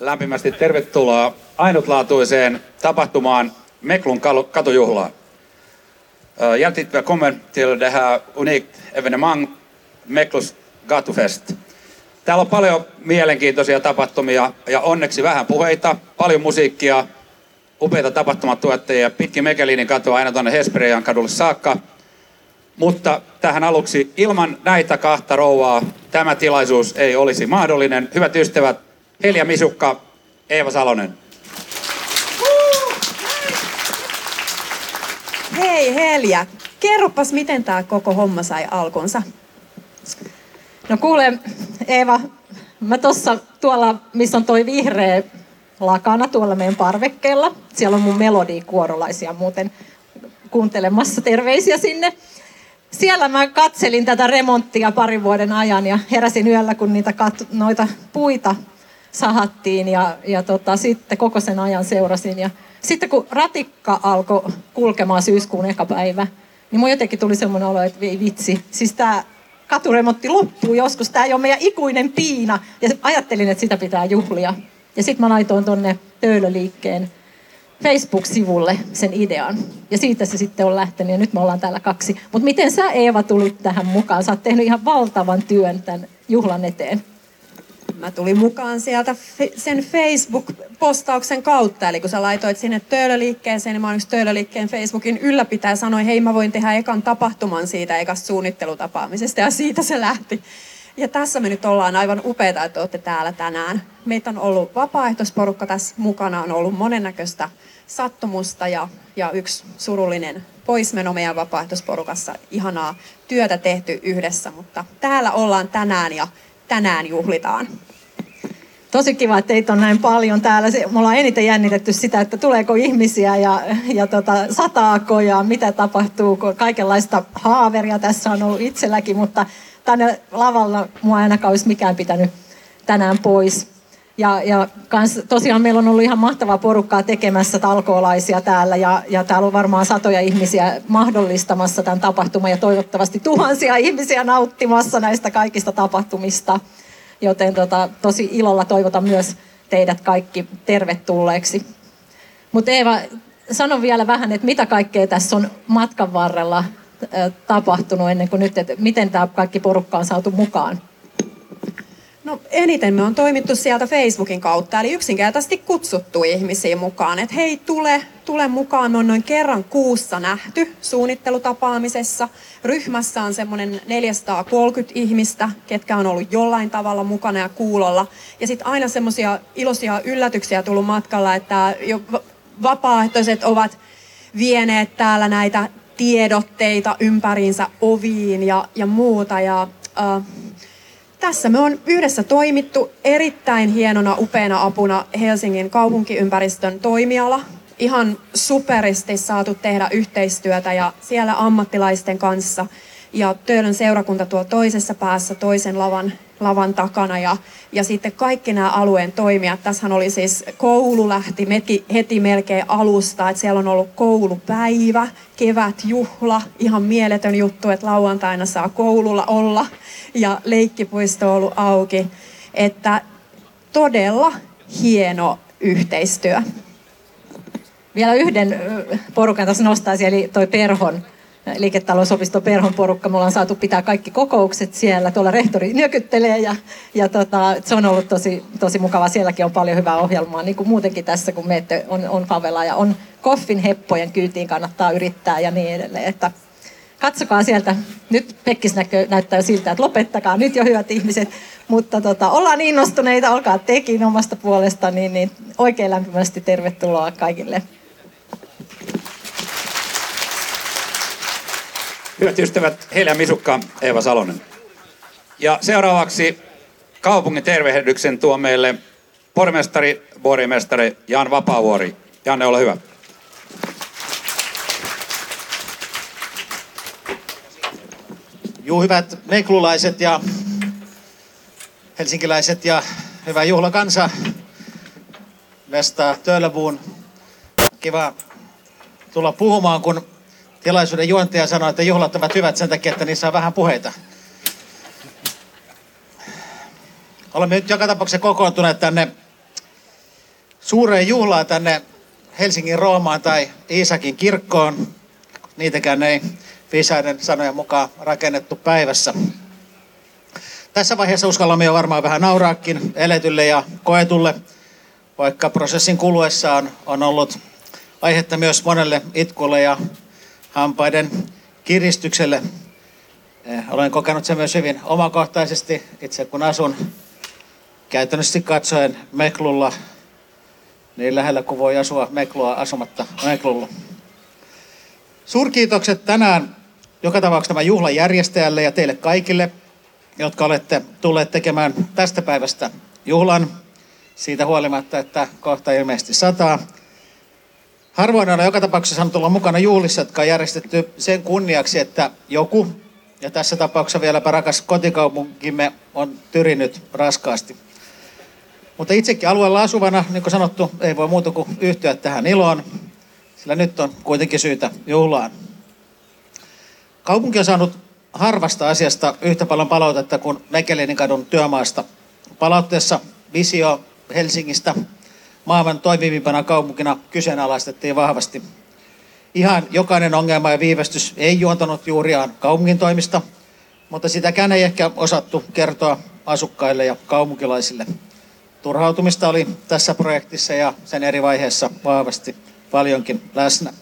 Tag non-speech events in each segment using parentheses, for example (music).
Lämpimästi tervetuloa ainutlaatuiseen tapahtumaan Meklun katujuhlaan. Hjärtligt välkommen till det här unikt evenemang Meklus Gatufest. Täällä on paljon mielenkiintoisia tapahtumia ja onneksi vähän puheita, paljon musiikkia, upeita tapahtumatuottajia pitkin Mekelinin katua aina tuonne Hesperian kadulle saakka. Mutta tähän aluksi ilman näitä kahta rouvaa tämä tilaisuus ei olisi mahdollinen. Hyvät ystävät, Helja Misukka, Eeva Salonen. Hei Helja, kerropas miten tämä koko homma sai alkunsa? No kuule Eeva, mä tuossa tuolla, missä on toi vihreä lakana tuolla meidän parvekkeella. Siellä on mun melodikuorolaisia muuten kuuntelemassa. Terveisiä sinne. Siellä mä katselin tätä remonttia parin vuoden ajan ja heräsin yöllä, kun niitä kat- noita puita sahattiin ja, ja tota, sitten koko sen ajan seurasin. Ja sitten kun ratikka alkoi kulkemaan syyskuun eka päivä, niin mun jotenkin tuli semmoinen olo, että ei vitsi. Siis tämä katuremontti loppuu joskus, tämä ei ole meidän ikuinen piina. Ja ajattelin, että sitä pitää juhlia. Ja sitten mä laitoin tonne Töölöliikkeen Facebook-sivulle sen idean. Ja siitä se sitten on lähtenyt ja nyt me ollaan täällä kaksi. Mutta miten sä Eeva tulit tähän mukaan? Sä oot tehnyt ihan valtavan työn tämän juhlan eteen. Mä tulin mukaan sieltä sen Facebook-postauksen kautta. Eli kun sä laitoit sinne Töölöliikkeeseen, niin mä oon yksi Töölöliikkeen Facebookin ylläpitäjä sanoi, hei mä voin tehdä ekan tapahtuman siitä ekasta suunnittelutapaamisesta. Ja siitä se lähti. Ja tässä me nyt ollaan aivan upeita, että olette täällä tänään. Meitä on ollut vapaaehtoisporukka tässä mukana, on ollut monennäköistä sattumusta ja, ja yksi surullinen poismeno meidän vapaaehtoisporukassa. Ihanaa työtä tehty yhdessä, mutta täällä ollaan tänään ja tänään juhlitaan. Tosi kiva, että teitä on näin paljon täällä. Me ollaan eniten jännitetty sitä, että tuleeko ihmisiä ja, ja tota, sataako ja mitä tapahtuu. Kaikenlaista haaveria tässä on ollut itselläkin, mutta tänne lavalla mua ainakaan olisi mikään pitänyt tänään pois. Ja, ja kans, tosiaan meillä on ollut ihan mahtavaa porukkaa tekemässä talkoolaisia täällä ja, ja täällä on varmaan satoja ihmisiä mahdollistamassa tämän tapahtuman ja toivottavasti tuhansia ihmisiä nauttimassa näistä kaikista tapahtumista. Joten tota, tosi ilolla toivotan myös teidät kaikki tervetulleeksi. Mutta Eeva, sano vielä vähän, että mitä kaikkea tässä on matkan varrella tapahtunut ennen kuin nyt, että miten tämä kaikki porukka on saatu mukaan? No eniten me on toimittu sieltä Facebookin kautta, eli yksinkertaisesti kutsuttu ihmisiä mukaan, että hei tule, tule mukaan. Me on noin kerran kuussa nähty suunnittelutapaamisessa. Ryhmässä on semmoinen 430 ihmistä, ketkä on ollut jollain tavalla mukana ja kuulolla. Ja sitten aina semmoisia iloisia yllätyksiä tullut matkalla, että jo vapaaehtoiset ovat vieneet täällä näitä tiedotteita ympäriinsä oviin ja, ja muuta. Ja, äh, tässä me on yhdessä toimittu erittäin hienona, upeana apuna Helsingin kaupunkiympäristön toimiala. Ihan superisti saatu tehdä yhteistyötä ja siellä ammattilaisten kanssa. Ja Töölön seurakunta tuo toisessa päässä toisen lavan lavan takana ja, ja sitten kaikki nämä alueen toimijat. Tässähän oli siis, koulu lähti heti, heti melkein alusta, että siellä on ollut koulupäivä, kevätjuhla, ihan mieletön juttu, että lauantaina saa koululla olla ja leikkipuisto on ollut auki. Että todella hieno yhteistyö. Vielä yhden porukan tässä nostaisin, eli toi Perhon liiketalousopisto Perhon porukka. Me ollaan saatu pitää kaikki kokoukset siellä. Tuolla rehtori nyökyttelee ja, ja tota, se on ollut tosi, tosi mukava. Sielläkin on paljon hyvää ohjelmaa, niin kuin muutenkin tässä, kun meette on, on favela ja on koffin heppojen kyytiin kannattaa yrittää ja niin edelleen. Että katsokaa sieltä. Nyt Pekkis näkö, näyttää siltä, että lopettakaa nyt jo hyvät ihmiset. Mutta tota, ollaan innostuneita, olkaa tekin omasta puolesta, niin, niin oikein lämpimästi tervetuloa kaikille. Hyvät ystävät, Helja Misukka, Eeva Salonen. Ja seuraavaksi kaupungin tervehdyksen tuo meille pormestari, borimestari Jan Vapaavuori. Janne, ole hyvä. Juu, hyvät meklulaiset ja helsinkiläiset ja hyvä juhlakansa. Vesta Töölövuun. Kiva tulla puhumaan, kun tilaisuuden juontaja sanoi, että juhlat ovat hyvät sen takia, että niissä on vähän puheita. Olemme nyt joka tapauksessa kokoontuneet tänne suureen juhlaan tänne Helsingin Roomaan tai Iisakin kirkkoon. Niitäkään ei viisaiden sanojen mukaan rakennettu päivässä. Tässä vaiheessa uskallamme jo varmaan vähän nauraakin eletylle ja koetulle, vaikka prosessin kuluessa on, on ollut aihetta myös monelle itkulle ja hampaiden kiristykselle. Eh, olen kokenut sen myös hyvin omakohtaisesti itse kun asun käytännössä katsoen Meklulla niin lähellä kuin voi asua Meklua asumatta Meklulla. Suurkiitokset tänään joka tapauksessa tämän juhlan järjestäjälle ja teille kaikille, jotka olette tulleet tekemään tästä päivästä juhlan siitä huolimatta, että kohta ilmeisesti sataa. Harvoin olen joka tapauksessa saanut olla mukana juhlissa, jotka on järjestetty sen kunniaksi, että joku, ja tässä tapauksessa vieläpä rakas kotikaupunkimme, on tyrinyt raskaasti. Mutta itsekin alueella asuvana, niin kuin sanottu, ei voi muuta kuin yhtyä tähän iloon, sillä nyt on kuitenkin syytä juhlaan. Kaupunki on saanut harvasta asiasta yhtä paljon palautetta kuin Mekelinin kadun työmaasta. Palautteessa visio Helsingistä maailman toimivimpana kaupunkina kyseenalaistettiin vahvasti. Ihan jokainen ongelma ja viivästys ei juontanut juuriaan kaupungin toimista, mutta sitäkään ei ehkä osattu kertoa asukkaille ja kaupunkilaisille. Turhautumista oli tässä projektissa ja sen eri vaiheissa vahvasti paljonkin läsnä.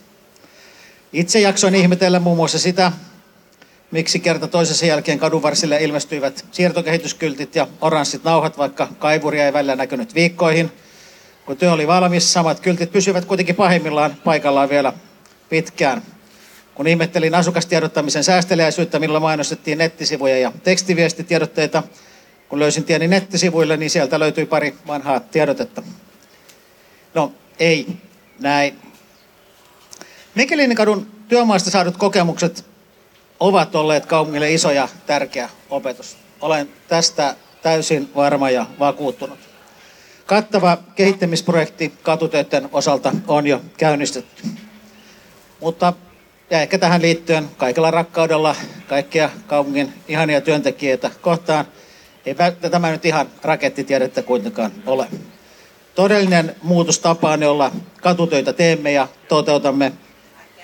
Itse jaksoin ihmetellä muun muassa sitä, miksi kerta toisessa jälkeen kadunvarsille ilmestyivät siirtokehityskyltit ja oranssit nauhat, vaikka kaivuria ei välillä näkynyt viikkoihin. Kun työ oli valmis, samat kyltit pysyvät kuitenkin pahimmillaan paikallaan vielä pitkään. Kun ihmettelin asukastiedottamisen säästeliäisyyttä, millä mainostettiin nettisivuja ja tekstiviestitiedotteita, kun löysin tieni nettisivuille, niin sieltä löytyi pari vanhaa tiedotetta. No, ei näin. Mikelinin kadun työmaasta saadut kokemukset ovat olleet kaupungille iso ja tärkeä opetus. Olen tästä täysin varma ja vakuuttunut. Kattava kehittämisprojekti katutöiden osalta on jo käynnistetty. Mutta ja ehkä tähän liittyen kaikella rakkaudella kaikkia kaupungin ihania työntekijöitä kohtaan – ei tämä nyt ihan rakettitiedettä kuitenkaan ole. Todellinen muutos tapaan, jolla katutöitä teemme ja toteutamme,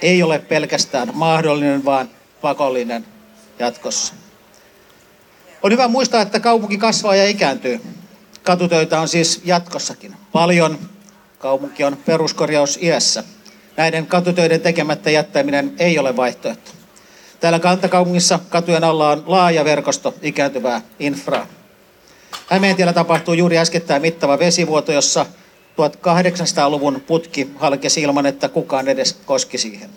ei ole pelkästään mahdollinen, vaan pakollinen jatkossa. On hyvä muistaa, että kaupunki kasvaa ja ikääntyy. Katutöitä on siis jatkossakin paljon. Kaupunki on peruskorjaus iässä. Näiden katutöiden tekemättä jättäminen ei ole vaihtoehto. Täällä kantakaupungissa katujen alla on laaja verkosto ikääntyvää infraa. Hämeentiellä tapahtui juuri äskettäin mittava vesivuoto, jossa 1800-luvun putki halkesi ilman, että kukaan edes koski siihen.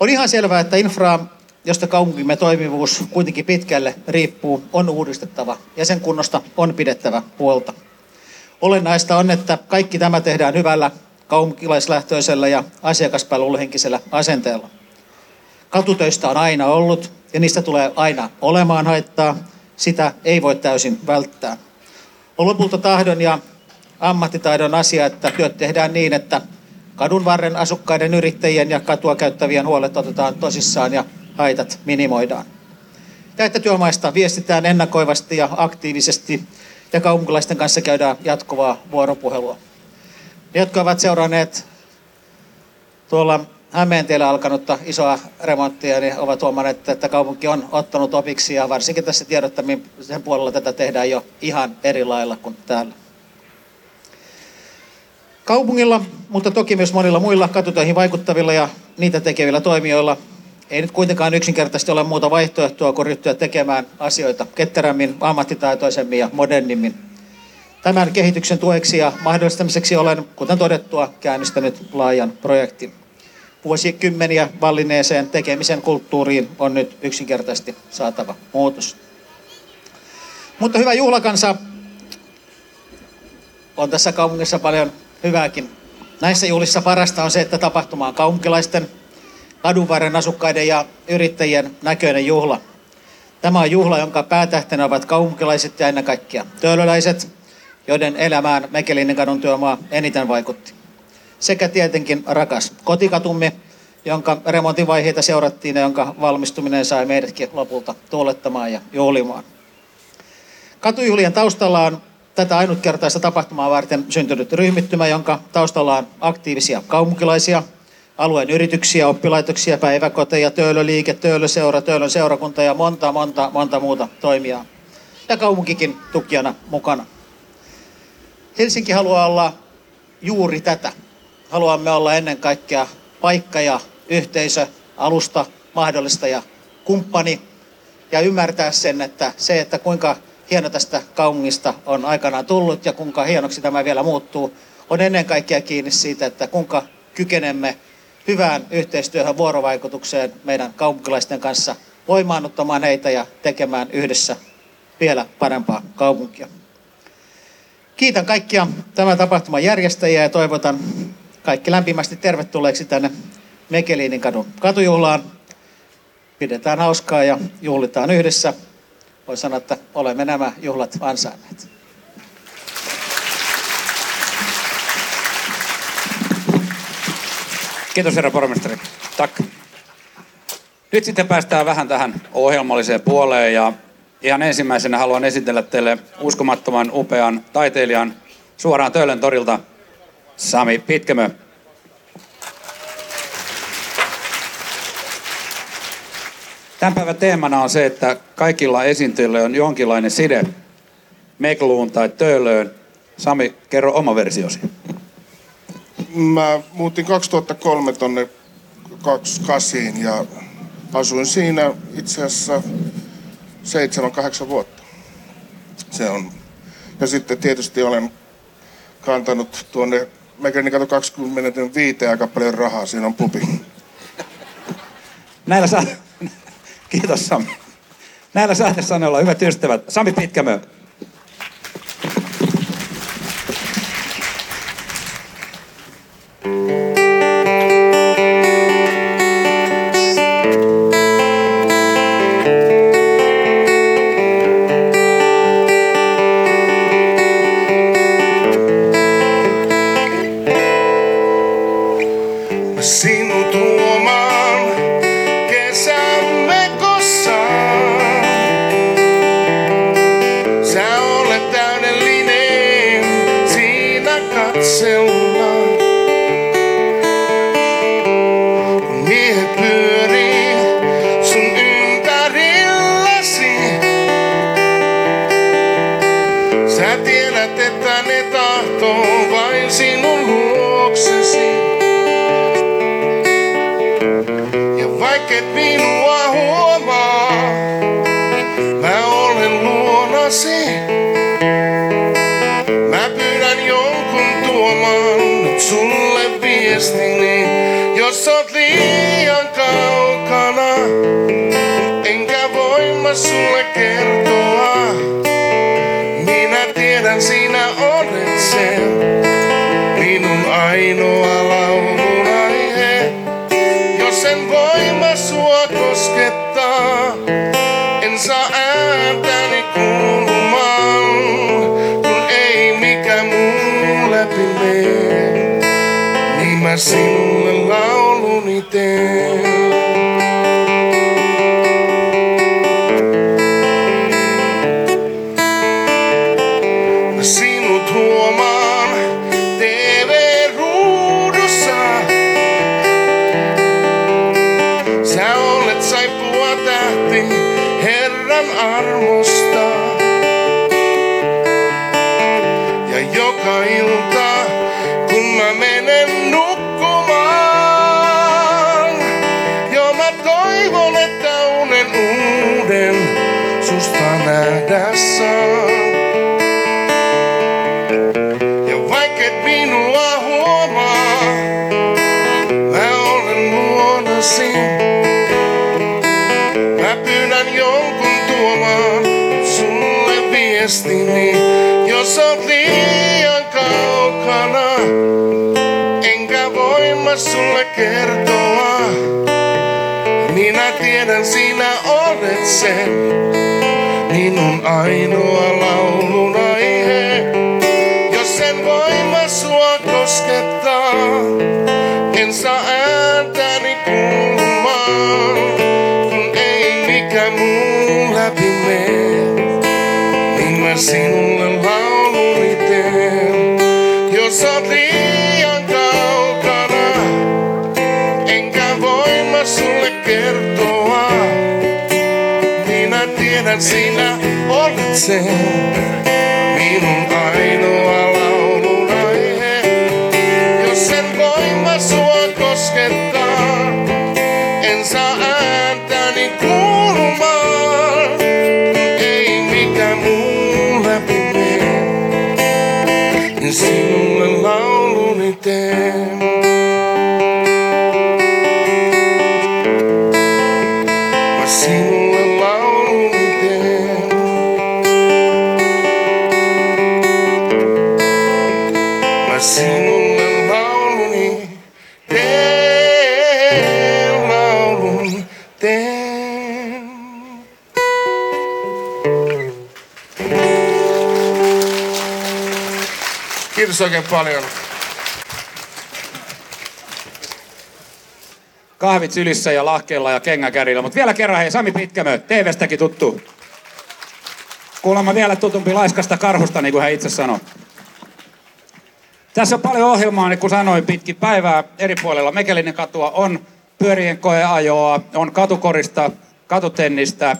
On ihan selvää, että infraa, josta kaupunkimme toimivuus kuitenkin pitkälle riippuu, on uudistettava ja sen kunnosta on pidettävä huolta. Olennaista on, että kaikki tämä tehdään hyvällä kaupunkilaislähtöisellä ja asiakaspalveluhenkisellä asenteella. Katutöistä on aina ollut ja niistä tulee aina olemaan haittaa. Sitä ei voi täysin välttää. On lopulta tahdon ja ammattitaidon asia, että työt tehdään niin, että kadun varren asukkaiden, yrittäjien ja katua käyttävien huolet otetaan tosissaan ja haitat minimoidaan. Ja että työmaista viestitään ennakoivasti ja aktiivisesti ja kaupunkilaisten kanssa käydään jatkuvaa vuoropuhelua. Ne, jotka ovat seuranneet tuolla Hämeentiellä alkanutta isoa remonttia, niin ovat huomanneet, että kaupunki on ottanut opiksi ja varsinkin tässä tiedottamisen puolella tätä tehdään jo ihan eri lailla kuin täällä. Kaupungilla, mutta toki myös monilla muilla katutöihin vaikuttavilla ja niitä tekevillä toimijoilla ei nyt kuitenkaan yksinkertaisesti ole muuta vaihtoehtoa kuin ryhtyä tekemään asioita ketterämmin, ammattitaitoisemmin ja modernimmin. Tämän kehityksen tueksi ja mahdollistamiseksi olen, kuten todettua, käynnistänyt laajan projektin vuosikymmeniä vallineeseen tekemisen kulttuuriin on nyt yksinkertaisesti saatava muutos. Mutta hyvä juhlakansa, on tässä kaupungissa paljon hyvääkin. Näissä juhlissa parasta on se, että tapahtuma on kaupunkilaisten, kadunvarren asukkaiden ja yrittäjien näköinen juhla. Tämä on juhla, jonka päätähtenä ovat kaupunkilaiset ja ennen kaikkea töölöläiset, joiden elämään Mekelinin kadun työmaa eniten vaikutti sekä tietenkin rakas kotikatumme, jonka remontivaiheita seurattiin ja jonka valmistuminen sai meidätkin lopulta tuolettamaan ja juhlimaan. Katujuhlien taustalla on tätä ainutkertaista tapahtumaa varten syntynyt ryhmittymä, jonka taustalla on aktiivisia kaupunkilaisia, alueen yrityksiä, oppilaitoksia, päiväkoteja, töölöliike, töölöseura, töölön seurakunta ja monta, monta, monta muuta toimijaa. Ja kaupunkikin tukijana mukana. Helsinki haluaa olla juuri tätä. Haluamme olla ennen kaikkea paikka ja yhteisö, alusta, mahdollistaja, kumppani ja ymmärtää sen, että se, että kuinka hieno tästä kaupungista on aikanaan tullut ja kuinka hienoksi tämä vielä muuttuu, on ennen kaikkea kiinni siitä, että kuinka kykenemme hyvään yhteistyöhön, vuorovaikutukseen meidän kaupunkilaisten kanssa, voimaannuttamaan heitä ja tekemään yhdessä vielä parempaa kaupunkia. Kiitän kaikkia tämän tapahtuman järjestäjiä ja toivotan kaikki lämpimästi tervetulleeksi tänne Mekeliinin kadun katujuhlaan. Pidetään hauskaa ja juhlitaan yhdessä. Voi sanoa, että olemme nämä juhlat ansainneet. Kiitos herra pormestari. Tack. Nyt sitten päästään vähän tähän ohjelmalliseen puoleen ja ihan ensimmäisenä haluan esitellä teille uskomattoman upean taiteilijan suoraan Töölön torilta, Sami Pitkämö. Tämän päivän teemana on se, että kaikilla esiintyjillä on jonkinlainen side Mekluun tai Töölöön. Sami, kerro oma versiosi. Mä muutin 2003 tonne 28 ja asuin siinä itse asiassa 7-8 vuotta. Se on. Ja sitten tietysti olen kantanut tuonne Mekäni kato 25 aika paljon rahaa, siinä on pubi. Näillä saa... (laughs) Kiitos Sami. Näillä saatesanoilla hyvät ystävät. Sami Pitkämö. Sulle kertoa, sen minun ainoa laulun aihe. Jos en voima sua koskettaa, en saa ääntäni kuulumaan, kun ei mikä muu läpi mene, niin mä sinulle laulun jos on liian tiedän, sinä olet se minun ainoa Kiitos oikein paljon. Kahvit sylissä ja lahkeella ja kengäkärillä. Mutta vielä kerran hei, Sami Pitkämö, TV-stäkin tuttu. Kuulemma vielä tutumpi laiskasta karhusta, niin kuin hän itse sanoi. Tässä on paljon ohjelmaa, niin kuin sanoin, pitkin päivää eri puolella. Mekelinen katua on pyörien koeajoa, on katukorista, katutennistä.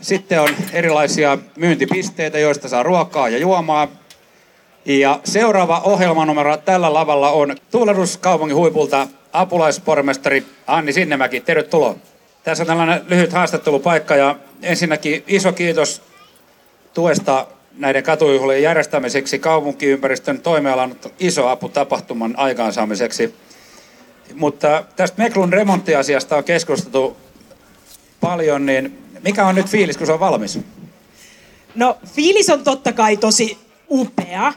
Sitten on erilaisia myyntipisteitä, joista saa ruokaa ja juomaa. Ja seuraava ohjelmanumero tällä lavalla on Tuulerus kaupungin huipulta apulaispormestari Anni Sinnemäki. Tervetuloa. Tässä on tällainen lyhyt haastattelupaikka ja ensinnäkin iso kiitos tuesta näiden katujuhlien järjestämiseksi kaupunkiympäristön toimialan iso apu tapahtuman aikaansaamiseksi. Mutta tästä Meklun remonttiasiasta on keskusteltu paljon, niin mikä on nyt fiilis, kun se on valmis? No fiilis on totta kai tosi upea.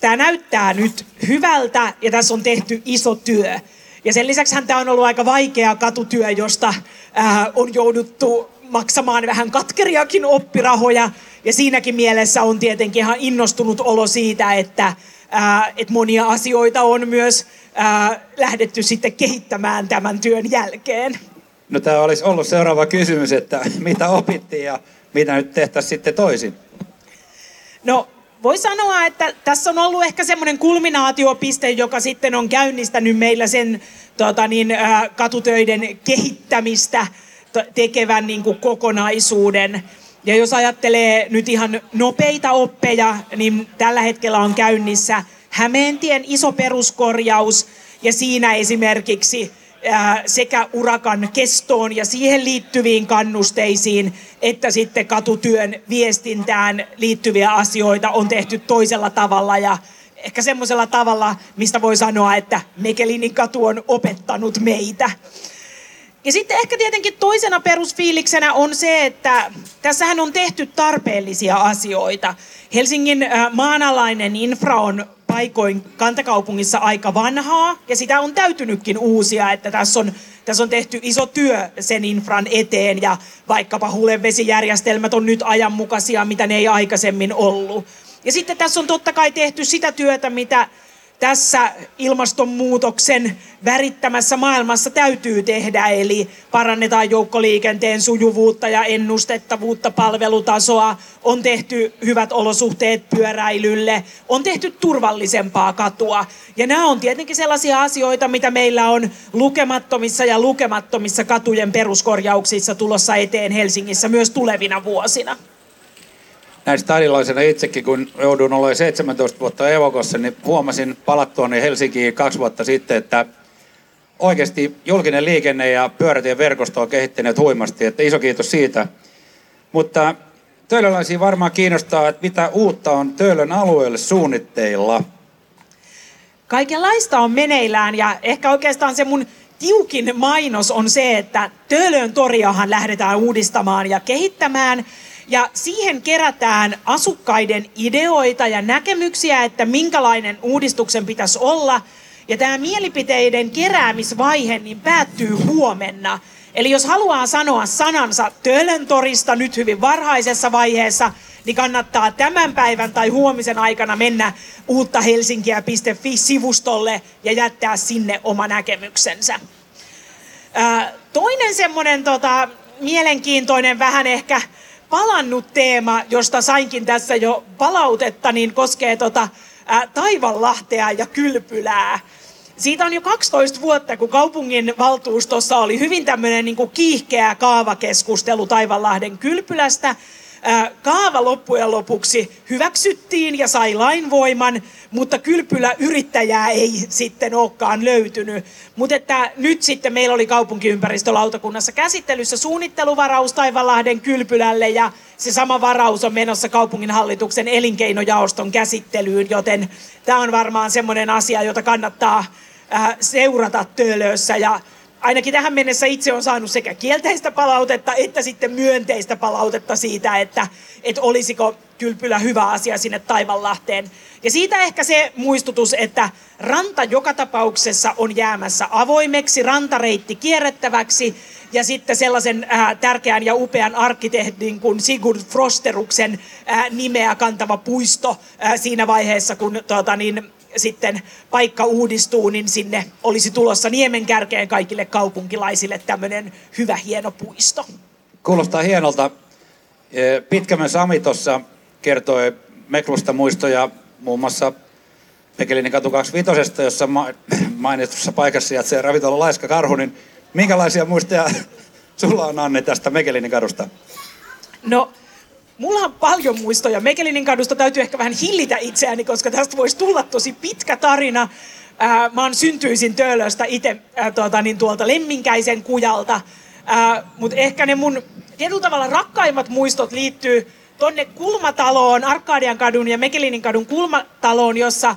Tämä näyttää nyt hyvältä ja tässä on tehty iso työ. Ja sen lisäksi tämä on ollut aika vaikea katutyö, josta ää, on jouduttu maksamaan vähän katkeriakin oppirahoja. Ja siinäkin mielessä on tietenkin ihan innostunut olo siitä, että, ää, että monia asioita on myös ää, lähdetty sitten kehittämään tämän työn jälkeen. No tämä olisi ollut seuraava kysymys, että mitä opittiin ja mitä nyt tehtäisiin sitten toisin? No voi sanoa, että tässä on ollut ehkä semmoinen kulminaatiopiste, joka sitten on käynnistänyt meillä sen tota niin, ää, katutöiden kehittämistä tekevän niin kuin kokonaisuuden. Ja jos ajattelee nyt ihan nopeita oppeja, niin tällä hetkellä on käynnissä Hämeentien iso peruskorjaus ja siinä esimerkiksi sekä urakan kestoon ja siihen liittyviin kannusteisiin, että sitten katutyön viestintään liittyviä asioita on tehty toisella tavalla ja ehkä semmoisella tavalla, mistä voi sanoa, että Mekelinin katu on opettanut meitä. Ja sitten ehkä tietenkin toisena perusfiiliksenä on se, että tässähän on tehty tarpeellisia asioita. Helsingin äh, maanalainen infra on paikoin kantakaupungissa aika vanhaa ja sitä on täytynytkin uusia, että tässä on, tässä on tehty iso työ sen infran eteen ja vaikkapa hulevesijärjestelmät on nyt ajanmukaisia, mitä ne ei aikaisemmin ollut. Ja sitten tässä on totta kai tehty sitä työtä, mitä tässä ilmastonmuutoksen värittämässä maailmassa täytyy tehdä, eli parannetaan joukkoliikenteen sujuvuutta ja ennustettavuutta, palvelutasoa, on tehty hyvät olosuhteet pyöräilylle, on tehty turvallisempaa katua. Ja nämä on tietenkin sellaisia asioita, mitä meillä on lukemattomissa ja lukemattomissa katujen peruskorjauksissa tulossa eteen Helsingissä myös tulevina vuosina näin stadilaisena itsekin, kun joudun olemaan 17 vuotta evokossa, niin huomasin palattuani Helsinkiin kaksi vuotta sitten, että oikeasti julkinen liikenne ja pyörätieverkosto on kehittyneet huimasti, että iso kiitos siitä. Mutta töölöläisiä varmaan kiinnostaa, että mitä uutta on Töölön alueelle suunnitteilla. Kaikenlaista on meneillään ja ehkä oikeastaan se mun tiukin mainos on se, että Töölön toriahan lähdetään uudistamaan ja kehittämään. Ja siihen kerätään asukkaiden ideoita ja näkemyksiä, että minkälainen uudistuksen pitäisi olla. Ja tämä mielipiteiden keräämisvaihe niin päättyy huomenna. Eli jos haluaa sanoa sanansa Tölöntorista nyt hyvin varhaisessa vaiheessa, niin kannattaa tämän päivän tai huomisen aikana mennä uutta helsinkiä.fi-sivustolle ja jättää sinne oma näkemyksensä. Toinen semmoinen tota, mielenkiintoinen, vähän ehkä palannut teema, josta sainkin tässä jo palautetta, niin koskee tota, ää, Taivanlahtea ja Kylpylää. Siitä on jo 12 vuotta, kun kaupungin valtuustossa oli hyvin tämmöinen niin kiihkeä kaavakeskustelu Taivanlahden kylpylästä. Kaava loppujen lopuksi hyväksyttiin ja sai lainvoiman, mutta kylpylä yrittäjää ei sitten olekaan löytynyt. Mutta että nyt sitten meillä oli kaupunkiympäristölautakunnassa käsittelyssä suunnitteluvaraus Taivanlahden kylpylälle ja se sama varaus on menossa kaupunginhallituksen elinkeinojaoston käsittelyyn, joten tämä on varmaan semmoinen asia, jota kannattaa seurata Töölössä ja ainakin tähän mennessä itse on saanut sekä kielteistä palautetta että sitten myönteistä palautetta siitä, että, että olisiko kylpylä hyvä asia sinne Taivanlahteen. Ja siitä ehkä se muistutus, että ranta joka tapauksessa on jäämässä avoimeksi, rantareitti kierrettäväksi ja sitten sellaisen äh, tärkeän ja upean arkkitehdin kuin Sigurd Frosteruksen äh, nimeä kantava puisto äh, siinä vaiheessa, kun tuota, niin, sitten paikka uudistuu, niin sinne olisi tulossa niemen kärkeen kaikille kaupunkilaisille tämmöinen hyvä hieno puisto. Kuulostaa hienolta. E, Pitkämön Sami tuossa kertoi Meklusta muistoja muun muassa Pekelinin katu 25, jossa (clears throat) mainitussa paikassa sijaitsee ravintola Laiska Karhu, niin minkälaisia muistoja (laughs) sulla on Anne tästä Mekelinin kadusta? No Mulla on paljon muistoja. Mekelinin kadusta täytyy ehkä vähän hillitä itseäni, koska tästä voisi tulla tosi pitkä tarina. Mä oon syntyisin Töölöstä itse tuota, niin tuolta Lemminkäisen kujalta. Mutta ehkä ne mun tietyllä tavalla rakkaimmat muistot liittyy tonne Kulmataloon, Arkadian kadun ja Mekelinin kadun Kulmataloon, jossa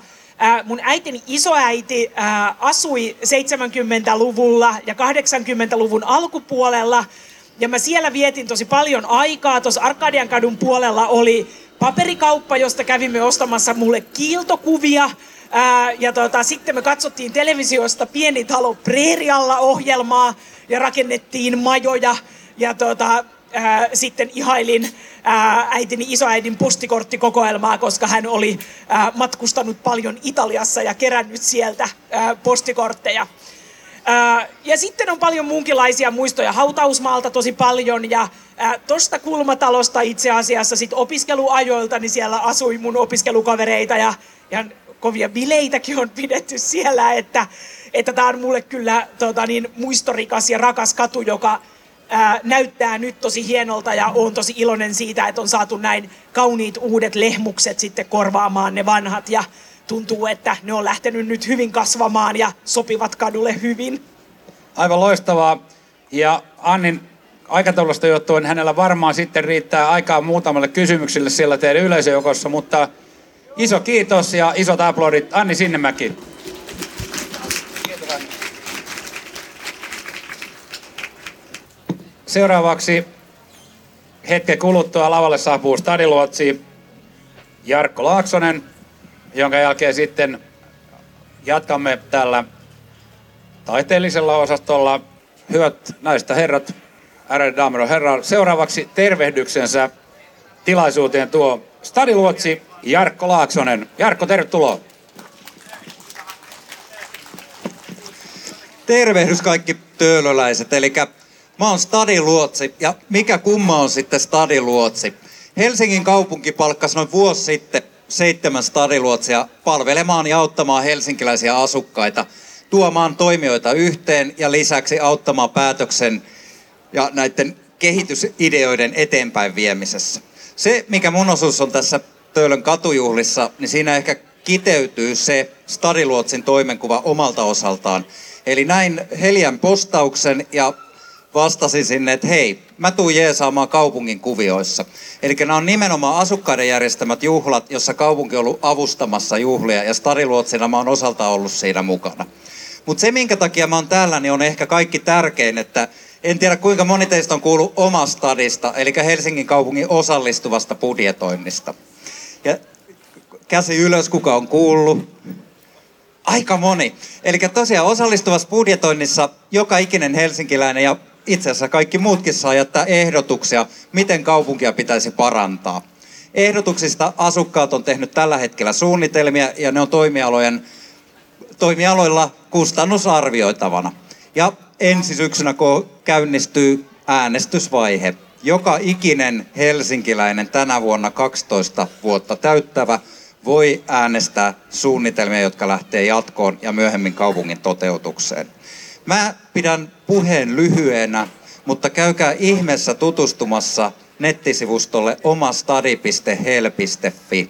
mun äitini isoäiti asui 70-luvulla ja 80-luvun alkupuolella – ja mä siellä vietin tosi paljon aikaa. Tuossa Arkadian kadun puolella oli paperikauppa, josta kävimme ostamassa mulle kiiltokuvia. Ää, ja tota, sitten me katsottiin televisiosta Pieni talo Preerialla ohjelmaa ja rakennettiin majoja. Ja tota, ää, sitten ihailin ää, äitini isoäidin postikorttikokoelmaa, koska hän oli ää, matkustanut paljon Italiassa ja kerännyt sieltä ää, postikortteja ja sitten on paljon muunkinlaisia muistoja hautausmaalta tosi paljon ja tuosta kulmatalosta itse asiassa sit opiskeluajoilta, niin siellä asui mun opiskelukavereita ja ihan kovia bileitäkin on pidetty siellä, että että tämä on mulle kyllä tota, niin, muistorikas ja rakas katu, joka ää, näyttää nyt tosi hienolta ja on tosi iloinen siitä, että on saatu näin kauniit uudet lehmukset sitten korvaamaan ne vanhat ja tuntuu, että ne on lähtenyt nyt hyvin kasvamaan ja sopivat kadulle hyvin. Aivan loistavaa. Ja Annin aikataulusta johtuen hänellä varmaan sitten riittää aikaa muutamalle kysymykselle siellä teidän yleisöjoukossa, mutta iso kiitos ja isot aplodit Anni Sinnemäki. Seuraavaksi hetken kuluttua lavalle saapuu stadiluotsi Jarkko Laaksonen jonka jälkeen sitten jatkamme tällä taiteellisella osastolla. Hyvät naiset herrat, ärade damer och herrar, seuraavaksi tervehdyksensä tilaisuuteen tuo stadiluotsi Jarkko Laaksonen. Jarkko, tervetuloa. Tervehdys kaikki töölöläiset, eli mä oon stadiluotsi ja mikä kumma on sitten stadiluotsi? Helsingin kaupunki palkkasi noin vuosi sitten seitsemän stadiluotsia palvelemaan ja auttamaan helsinkiläisiä asukkaita, tuomaan toimijoita yhteen ja lisäksi auttamaan päätöksen ja näiden kehitysideoiden eteenpäin viemisessä. Se, mikä mun osuus on tässä Töölön katujuhlissa, niin siinä ehkä kiteytyy se Stadiluotsin toimenkuva omalta osaltaan. Eli näin Helian postauksen ja vastasin sinne, että hei, mä tuun jeesaamaan kaupungin kuvioissa. Eli nämä on nimenomaan asukkaiden järjestämät juhlat, jossa kaupunki on ollut avustamassa juhlia ja Stariluotsina mä oon osalta ollut siinä mukana. Mutta se, minkä takia mä oon täällä, niin on ehkä kaikki tärkein, että en tiedä kuinka moni teistä on kuullut omasta stadista, eli Helsingin kaupungin osallistuvasta budjetoinnista. Ja käsi ylös, kuka on kuullut. Aika moni. Eli tosiaan osallistuvassa budjetoinnissa joka ikinen helsinkiläinen ja itse asiassa kaikki muutkin saa jättää ehdotuksia, miten kaupunkia pitäisi parantaa. Ehdotuksista asukkaat on tehnyt tällä hetkellä suunnitelmia ja ne on toimialojen, toimialoilla kustannusarvioitavana. Ja ensi syksynä, käynnistyy äänestysvaihe. joka ikinen helsinkiläinen tänä vuonna 12 vuotta täyttävä voi äänestää suunnitelmia, jotka lähtee jatkoon ja myöhemmin kaupungin toteutukseen. Mä pidän puheen lyhyenä, mutta käykää ihmeessä tutustumassa nettisivustolle omastadi.hel.fi.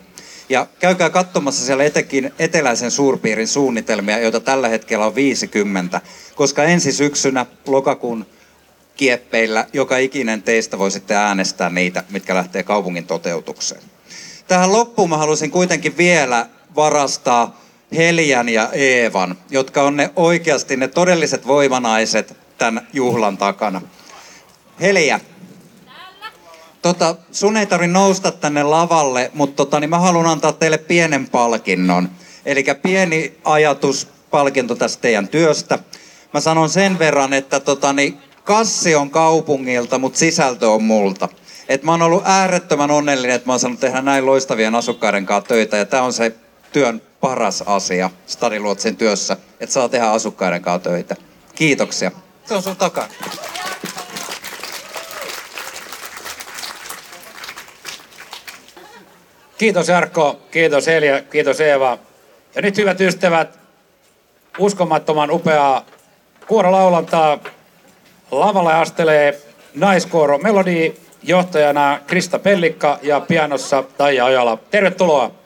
Ja käykää katsomassa siellä etenkin eteläisen suurpiirin suunnitelmia, joita tällä hetkellä on 50, koska ensi syksynä lokakuun kieppeillä joka ikinen teistä voi sitten äänestää niitä, mitkä lähtee kaupungin toteutukseen. Tähän loppuun mä haluaisin kuitenkin vielä varastaa Heljän ja Eevan, jotka on ne oikeasti ne todelliset voimanaiset tämän juhlan takana. Heljä, Tota, sun ei tarvi nousta tänne lavalle, mutta tota, niin mä haluan antaa teille pienen palkinnon. Eli pieni ajatuspalkinto tästä teidän työstä. Mä sanon sen verran, että tota, niin kassi on kaupungilta, mutta sisältö on multa. Et mä oon ollut äärettömän onnellinen, että mä oon saanut tehdä näin loistavien asukkaiden kanssa töitä. Ja tää on se työn paras asia Stadiluotsin työssä, että saa tehdä asukkaiden kanssa töitä. Kiitoksia. Se on sun takana. Kiitos Jarkko, kiitos Elja, kiitos Eeva. Ja nyt hyvät ystävät, uskomattoman upeaa kuorolaulantaa. Lavalle astelee naiskuoro Melodi, johtajana Krista Pellikka ja pianossa Taija Ojala. Tervetuloa!